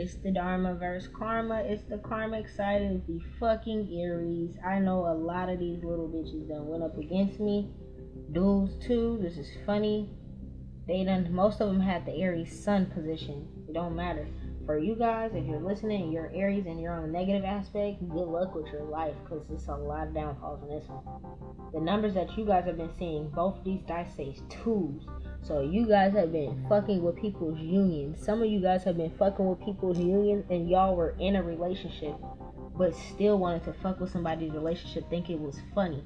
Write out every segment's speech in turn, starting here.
It's the Dharma verse Karma. It's the karmic side of the fucking Aries. I know a lot of these little bitches that went up against me. Dudes too. This is funny. They done most of them had the Aries sun position. It don't matter for you guys, if you're listening, you're Aries and you're on a negative aspect, good luck with your life because it's a lot of downfalls in this one. The numbers that you guys have been seeing, both these dice say twos. So you guys have been fucking with people's unions. Some of you guys have been fucking with people's unions and y'all were in a relationship but still wanted to fuck with somebody's relationship, think it was funny.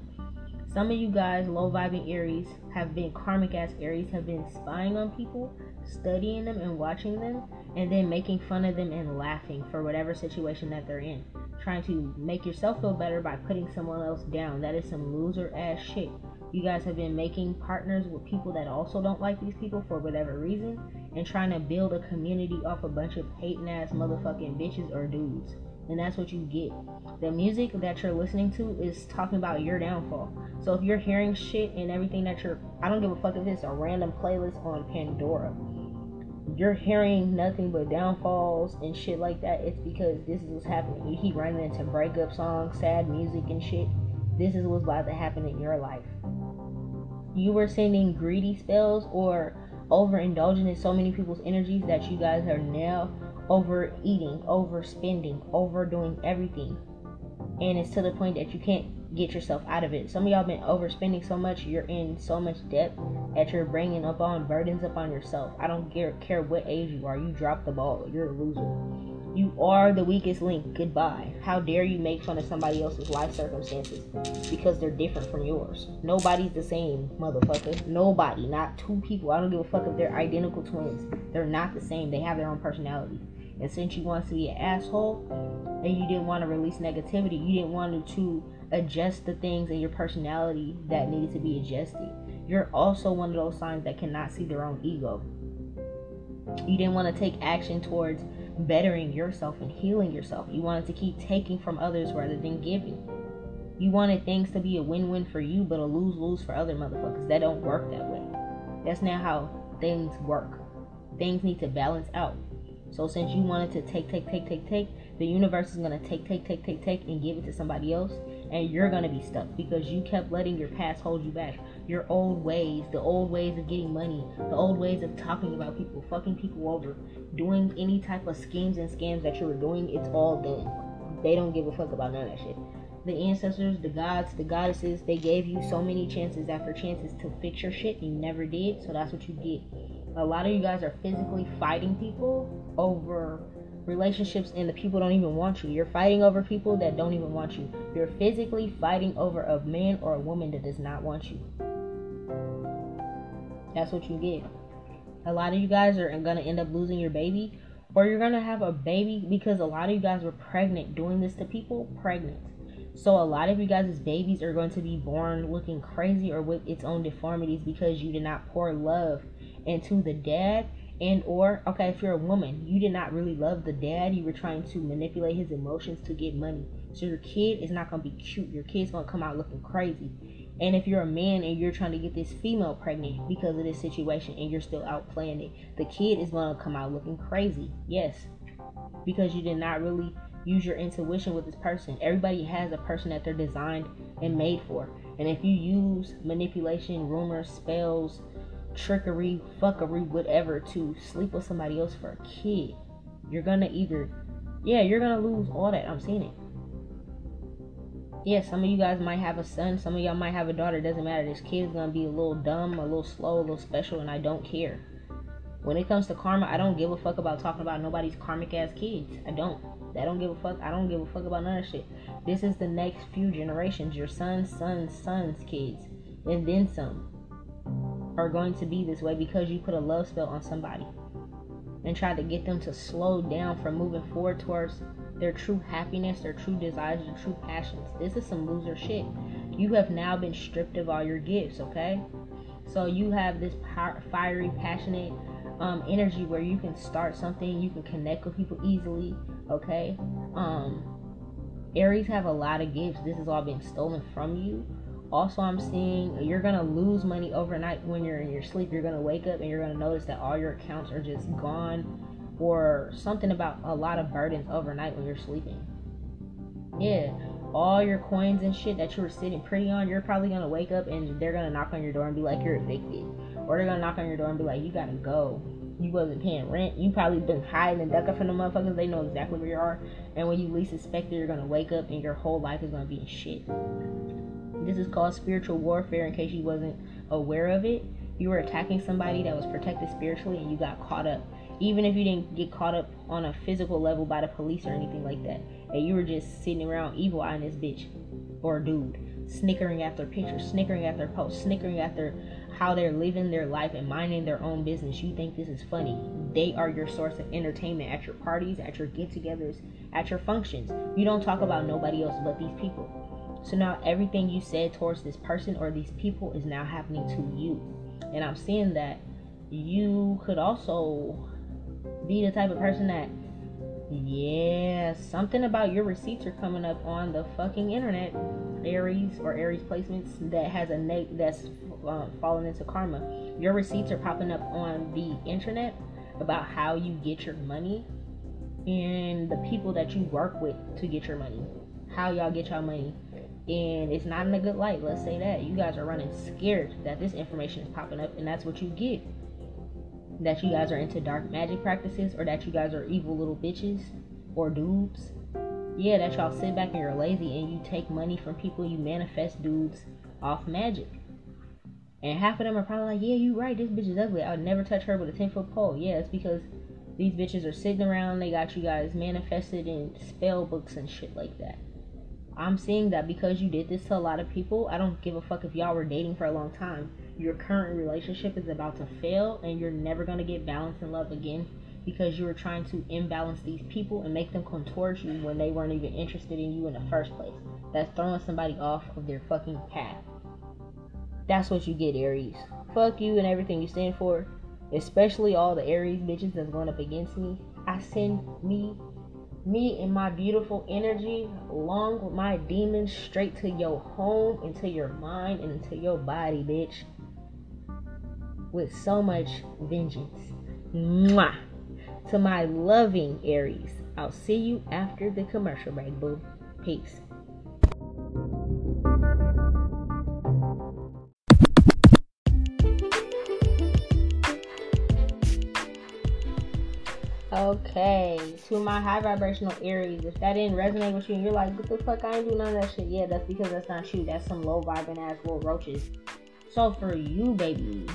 Some of you guys, low vibing Aries, have been karmic ass Aries, have been spying on people, studying them and watching them, and then making fun of them and laughing for whatever situation that they're in. Trying to make yourself feel better by putting someone else down. That is some loser ass shit. You guys have been making partners with people that also don't like these people for whatever reason and trying to build a community off a bunch of hating ass motherfucking bitches or dudes. And that's what you get. The music that you're listening to is talking about your downfall. So if you're hearing shit and everything that you're, I don't give a fuck if it's a random playlist on Pandora you're hearing nothing but downfalls and shit like that, it's because this is what's happening. You keep running into breakup songs, sad music, and shit. This is what's about to happen in your life. You were sending greedy spells or overindulging in so many people's energies that you guys are now overeating, overspending, overdoing everything. And it's to the point that you can't get yourself out of it. Some of y'all been overspending so much, you're in so much debt that you're bringing up on burdens upon yourself. I don't care, care what age you are. You drop the ball. You're a loser. You are the weakest link. Goodbye. How dare you make fun of somebody else's life circumstances because they're different from yours? Nobody's the same, motherfucker. Nobody. Not two people. I don't give a fuck if they're identical twins. They're not the same. They have their own personality. And since you want to be an asshole and you didn't want to release negativity, you didn't want to adjust the things in your personality that needed to be adjusted. You're also one of those signs that cannot see their own ego. You didn't want to take action towards bettering yourself and healing yourself. You wanted to keep taking from others rather than giving. You wanted things to be a win win for you, but a lose lose for other motherfuckers. That don't work that way. That's not how things work. Things need to balance out. So since you wanted to take, take, take, take, take, the universe is gonna take, take, take, take, take, and give it to somebody else, and you're gonna be stuck because you kept letting your past hold you back. Your old ways, the old ways of getting money, the old ways of talking about people, fucking people over, doing any type of schemes and scams that you were doing, it's all done. They don't give a fuck about none of that shit. The ancestors, the gods, the goddesses, they gave you so many chances after chances to fix your shit, you never did, so that's what you get. A lot of you guys are physically fighting people over relationships and the people don't even want you. You're fighting over people that don't even want you. You're physically fighting over a man or a woman that does not want you. That's what you get. A lot of you guys are going to end up losing your baby or you're going to have a baby because a lot of you guys were pregnant doing this to people pregnant. So a lot of you guys' babies are going to be born looking crazy or with its own deformities because you did not pour love into the dad and or okay if you're a woman you did not really love the dad you were trying to manipulate his emotions to get money. So your kid is not going to be cute. Your kid's going to come out looking crazy. And if you're a man and you're trying to get this female pregnant because of this situation and you're still out playing it the kid is going to come out looking crazy. Yes. Because you did not really use your intuition with this person. Everybody has a person that they're designed and made for. And if you use manipulation rumors spells trickery, fuckery, whatever to sleep with somebody else for a kid. You're gonna either, yeah, you're gonna lose all that. I'm seeing it. Yeah, some of you guys might have a son, some of y'all might have a daughter. Doesn't matter. This kid is gonna be a little dumb, a little slow, a little special, and I don't care. When it comes to karma, I don't give a fuck about talking about nobody's karmic ass kids. I don't. I don't give a fuck. I don't give a fuck about none of shit. This is the next few generations, your sons, sons, sons, kids, and then some are going to be this way because you put a love spell on somebody and try to get them to slow down from moving forward towards their true happiness, their true desires, their true passions. This is some loser shit. You have now been stripped of all your gifts, okay? So you have this fiery, passionate um, energy where you can start something, you can connect with people easily, okay? Um, Aries have a lot of gifts. This has all been stolen from you Also, I'm seeing you're gonna lose money overnight when you're in your sleep. You're gonna wake up and you're gonna notice that all your accounts are just gone, or something about a lot of burdens overnight when you're sleeping. Yeah, all your coins and shit that you were sitting pretty on, you're probably gonna wake up and they're gonna knock on your door and be like, you're evicted. Or they're gonna knock on your door and be like, you gotta go. You wasn't paying rent. You probably been hiding and ducking from the motherfuckers. They know exactly where you are. And when you least expect it, you're gonna wake up and your whole life is gonna be in shit. This is called spiritual warfare in case you wasn't aware of it. You were attacking somebody that was protected spiritually and you got caught up. Even if you didn't get caught up on a physical level by the police or anything like that. And you were just sitting around evil eyeing this bitch or dude, snickering at their pictures, snickering at their posts, snickering at their how they're living their life and minding their own business. You think this is funny. They are your source of entertainment at your parties, at your get togethers, at your functions. You don't talk about nobody else but these people. So now everything you said towards this person or these people is now happening to you. And I'm seeing that you could also be the type of person that yeah, something about your receipts are coming up on the fucking internet, Aries or Aries placements that has a name that's uh, fallen into karma. Your receipts are popping up on the internet about how you get your money and the people that you work with to get your money, how y'all get y'all money and it's not in a good light. Let's say that you guys are running scared that this information is popping up, and that's what you get. That you guys are into dark magic practices, or that you guys are evil little bitches or dudes. Yeah, that y'all sit back and you're lazy and you take money from people, you manifest dudes off magic. And half of them are probably like, yeah, you right, this bitch is ugly. I would never touch her with a 10 foot pole. Yeah, it's because these bitches are sitting around, they got you guys manifested in spell books and shit like that. I'm seeing that because you did this to a lot of people, I don't give a fuck if y'all were dating for a long time. Your current relationship is about to fail and you're never going to get balance and love again because you were trying to imbalance these people and make them come towards you when they weren't even interested in you in the first place. That's throwing somebody off of their fucking path. That's what you get, Aries. Fuck you and everything you stand for. Especially all the Aries bitches that's going up against me. I send me me and my beautiful energy, along with my demons, straight to your home, into your mind, and into your body, bitch. With so much vengeance. Mwah! To my loving Aries. I'll see you after the commercial break, boo. Peace. Okay, to my high vibrational Aries, if that didn't resonate with you and you're like, what the fuck, I ain't do none of that shit. Yeah, that's because that's not you. That's some low vibing ass little roaches. So for you, baby,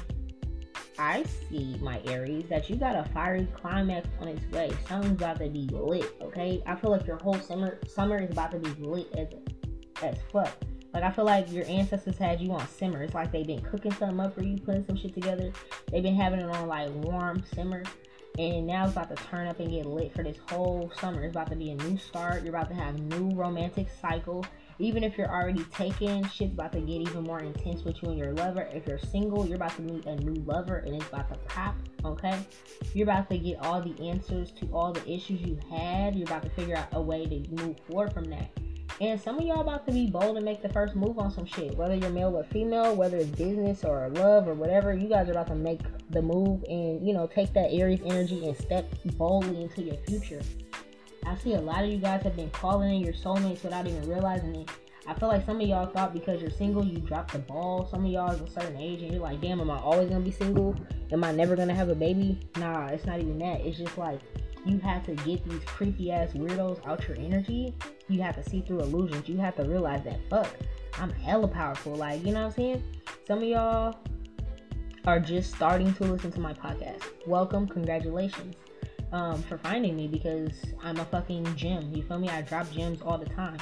I see my Aries that you got a fiery climax on its way. Something's about to be lit, okay? I feel like your whole summer summer is about to be lit as as fuck. Like I feel like your ancestors had you on simmer. It's like they've been cooking something up for you, putting some shit together. They've been having it on like warm simmer and now it's about to turn up and get lit for this whole summer. It's about to be a new start. You're about to have new romantic cycle. Even if you're already taken, shit's about to get even more intense with you and your lover. If you're single, you're about to meet a new lover and it's about to pop, okay? You're about to get all the answers to all the issues you had. You're about to figure out a way to move forward from that. And some of y'all about to be bold and make the first move on some shit. Whether you're male or female, whether it's business or love or whatever, you guys are about to make the move and, you know, take that Aries energy and step boldly into your future. I see a lot of you guys have been calling in your soulmates without even realizing it. I feel like some of y'all thought because you're single, you dropped the ball. Some of y'all is a certain age and you're like, damn, am I always gonna be single? Am I never gonna have a baby? Nah, it's not even that. It's just like you have to get these creepy ass weirdos out your energy. You have to see through illusions. You have to realize that fuck, I'm hella powerful. Like, you know what I'm saying? Some of y'all are just starting to listen to my podcast. Welcome, congratulations. Um, for finding me because I'm a fucking gem. You feel me? I drop gems all the time.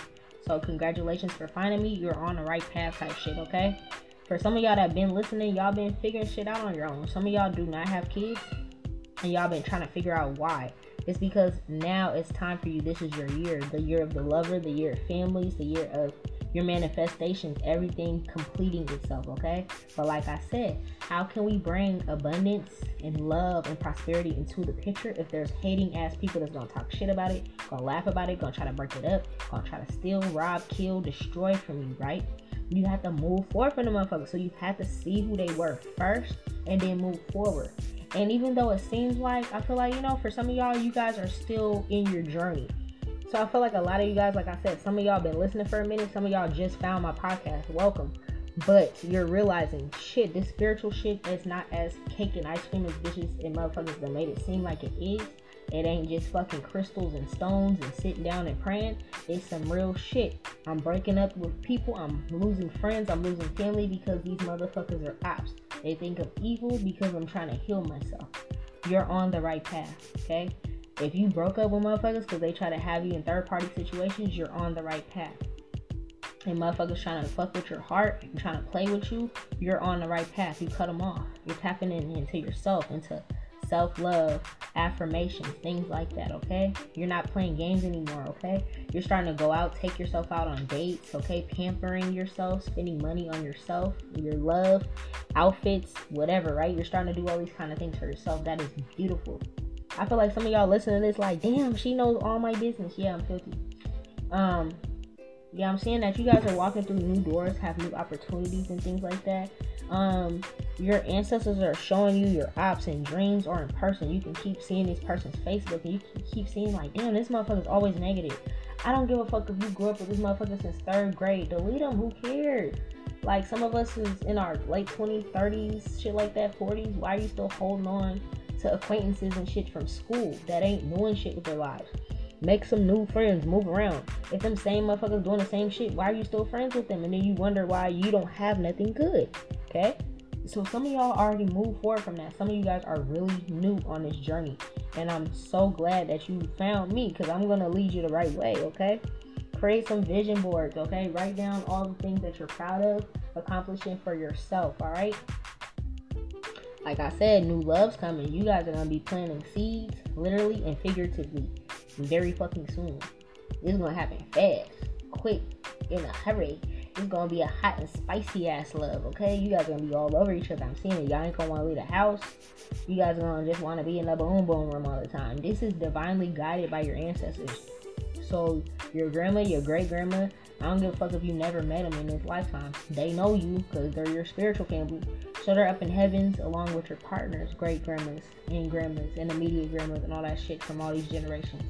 So congratulations for finding me. You're on the right path type shit, okay? For some of y'all that been listening, y'all been figuring shit out on your own. Some of y'all do not have kids and y'all been trying to figure out why. It's because now it's time for you. This is your year, the year of the lover, the year of families, the year of your manifestations, everything completing itself, okay? But like I said, how can we bring abundance and love and prosperity into the picture if there's hating ass people that's gonna talk shit about it, gonna laugh about it, gonna try to break it up, gonna try to steal, rob, kill, destroy from you, right? You have to move forward from the motherfuckers. So you have to see who they were first and then move forward. And even though it seems like, I feel like, you know, for some of y'all, you guys are still in your journey. So I feel like a lot of you guys, like I said, some of y'all been listening for a minute. Some of y'all just found my podcast. Welcome. But you're realizing, shit, this spiritual shit is not as cake and ice cream as bitches and motherfuckers that made it seem like it is. It ain't just fucking crystals and stones and sitting down and praying. It's some real shit. I'm breaking up with people. I'm losing friends. I'm losing family because these motherfuckers are ops. They think of evil because I'm trying to heal myself. You're on the right path, okay? If you broke up with motherfuckers because they try to have you in third party situations, you're on the right path. And motherfuckers trying to fuck with your heart, trying to play with you, you're on the right path. You cut them off. You're tapping in, into yourself, into self love, affirmations, things like that, okay? You're not playing games anymore, okay? You're starting to go out, take yourself out on dates, okay? Pampering yourself, spending money on yourself, your love, outfits, whatever, right? You're starting to do all these kind of things for yourself. That is beautiful. I feel like some of y'all listening to this like, damn, she knows all my business. Yeah, I'm filthy. Um, yeah, I'm seeing that you guys are walking through new doors, have new opportunities and things like that um your ancestors are showing you your ops and dreams or in person you can keep seeing this person's facebook and you can keep seeing like damn this motherfucker's always negative i don't give a fuck if you grew up with this motherfucker since third grade delete them who cares like some of us who's in our late 20s 30s shit like that 40s why are you still holding on to acquaintances and shit from school that ain't doing shit with their lives Make some new friends, move around. If them same motherfuckers doing the same shit, why are you still friends with them? And then you wonder why you don't have nothing good. Okay? So some of y'all already moved forward from that. Some of you guys are really new on this journey. And I'm so glad that you found me because I'm going to lead you the right way, okay? Create some vision boards, okay? Write down all the things that you're proud of accomplishing for yourself, all right? Like I said, new love's coming. You guys are going to be planting seeds, literally and figuratively, very fucking soon. This is going to happen fast, quick, in a hurry it's gonna be a hot and spicy ass love, okay? You guys gonna be all over each other. I'm seeing it. Y'all ain't gonna wanna leave the house. You guys are gonna just wanna be in the boom boom room all the time. This is divinely guided by your ancestors. So your grandma, your great grandma, I don't give a fuck if you never met them in this lifetime. They know you because they're your spiritual family. So they're up in heavens along with your partners, great grandmas and grandmas and immediate grandmas and all that shit from all these generations.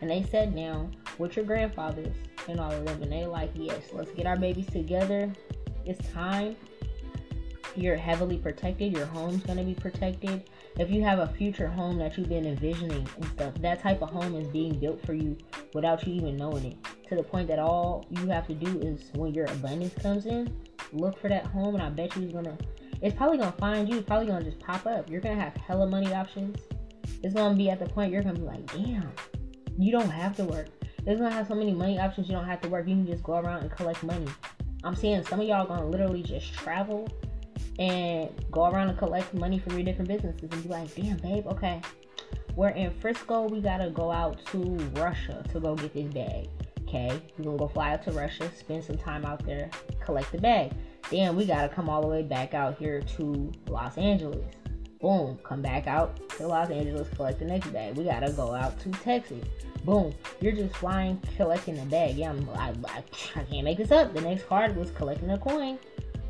And they sat down with your grandfathers and all of them. And they like, yes, let's get our babies together. It's time. You're heavily protected. Your home's gonna be protected. If you have a future home that you've been envisioning and stuff, that type of home is being built for you without you even knowing it. To the point that all you have to do is when your abundance comes in, look for that home, and I bet you it's gonna. It's probably gonna find you. It's probably gonna just pop up. You're gonna have hella money options. It's gonna be at the point you're gonna be like, damn, you don't have to work. It's gonna have so many money options. You don't have to work. You can just go around and collect money. I'm seeing some of y'all gonna literally just travel and go around and collect money from your different businesses and be like, damn, babe, okay. We're in Frisco. We gotta go out to Russia to go get this bag. Okay, we're gonna go fly out to Russia, spend some time out there, collect the bag. Then we gotta come all the way back out here to Los Angeles. Boom, come back out to Los Angeles, collect the next bag. We gotta go out to Texas. Boom, you're just flying, collecting a bag. Yeah, I, I, I can't make this up. The next card was collecting a coin.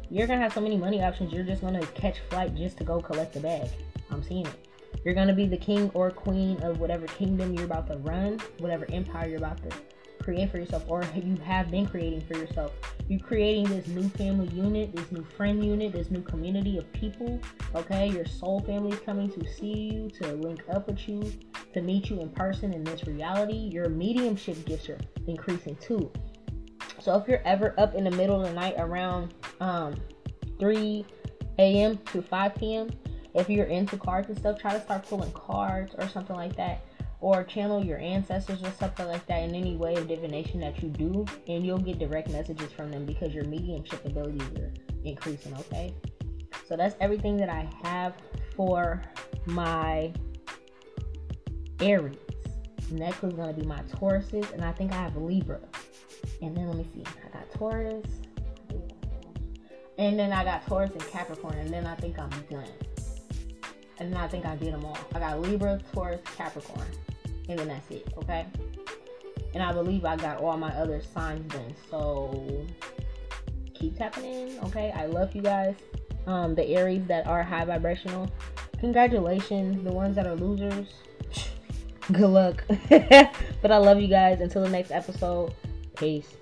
You're gonna have so many money options. You're just gonna catch flight just to go collect the bag. I'm seeing it. You're gonna be the king or queen of whatever kingdom you're about to run, whatever empire you're about to create for yourself or you have been creating for yourself. You're creating this new family unit, this new friend unit, this new community of people. Okay, your soul family is coming to see you, to link up with you, to meet you in person in this reality. Your mediumship gifts are increasing too. So if you're ever up in the middle of the night around um, 3 a.m. to 5 p.m., if you're into cards and stuff, try to start pulling cards or something like that or channel your ancestors or something like that in any way of divination that you do, and you'll get direct messages from them because your mediumship abilities are increasing, okay? So that's everything that I have for my Aries. Next is to be my Tauruses, and I think I have Libra. And then let me see. I got Taurus. And then I got Taurus and Capricorn. And then I think I'm done. And then I think I did them all. I got Libra, Taurus, Capricorn. And then that's it, okay? And I believe I got all my other signs done. So keep tapping in, okay? I love you guys. Um, the Aries that are high vibrational, congratulations. The ones that are losers, good luck. but I love you guys. Until the next episode, peace.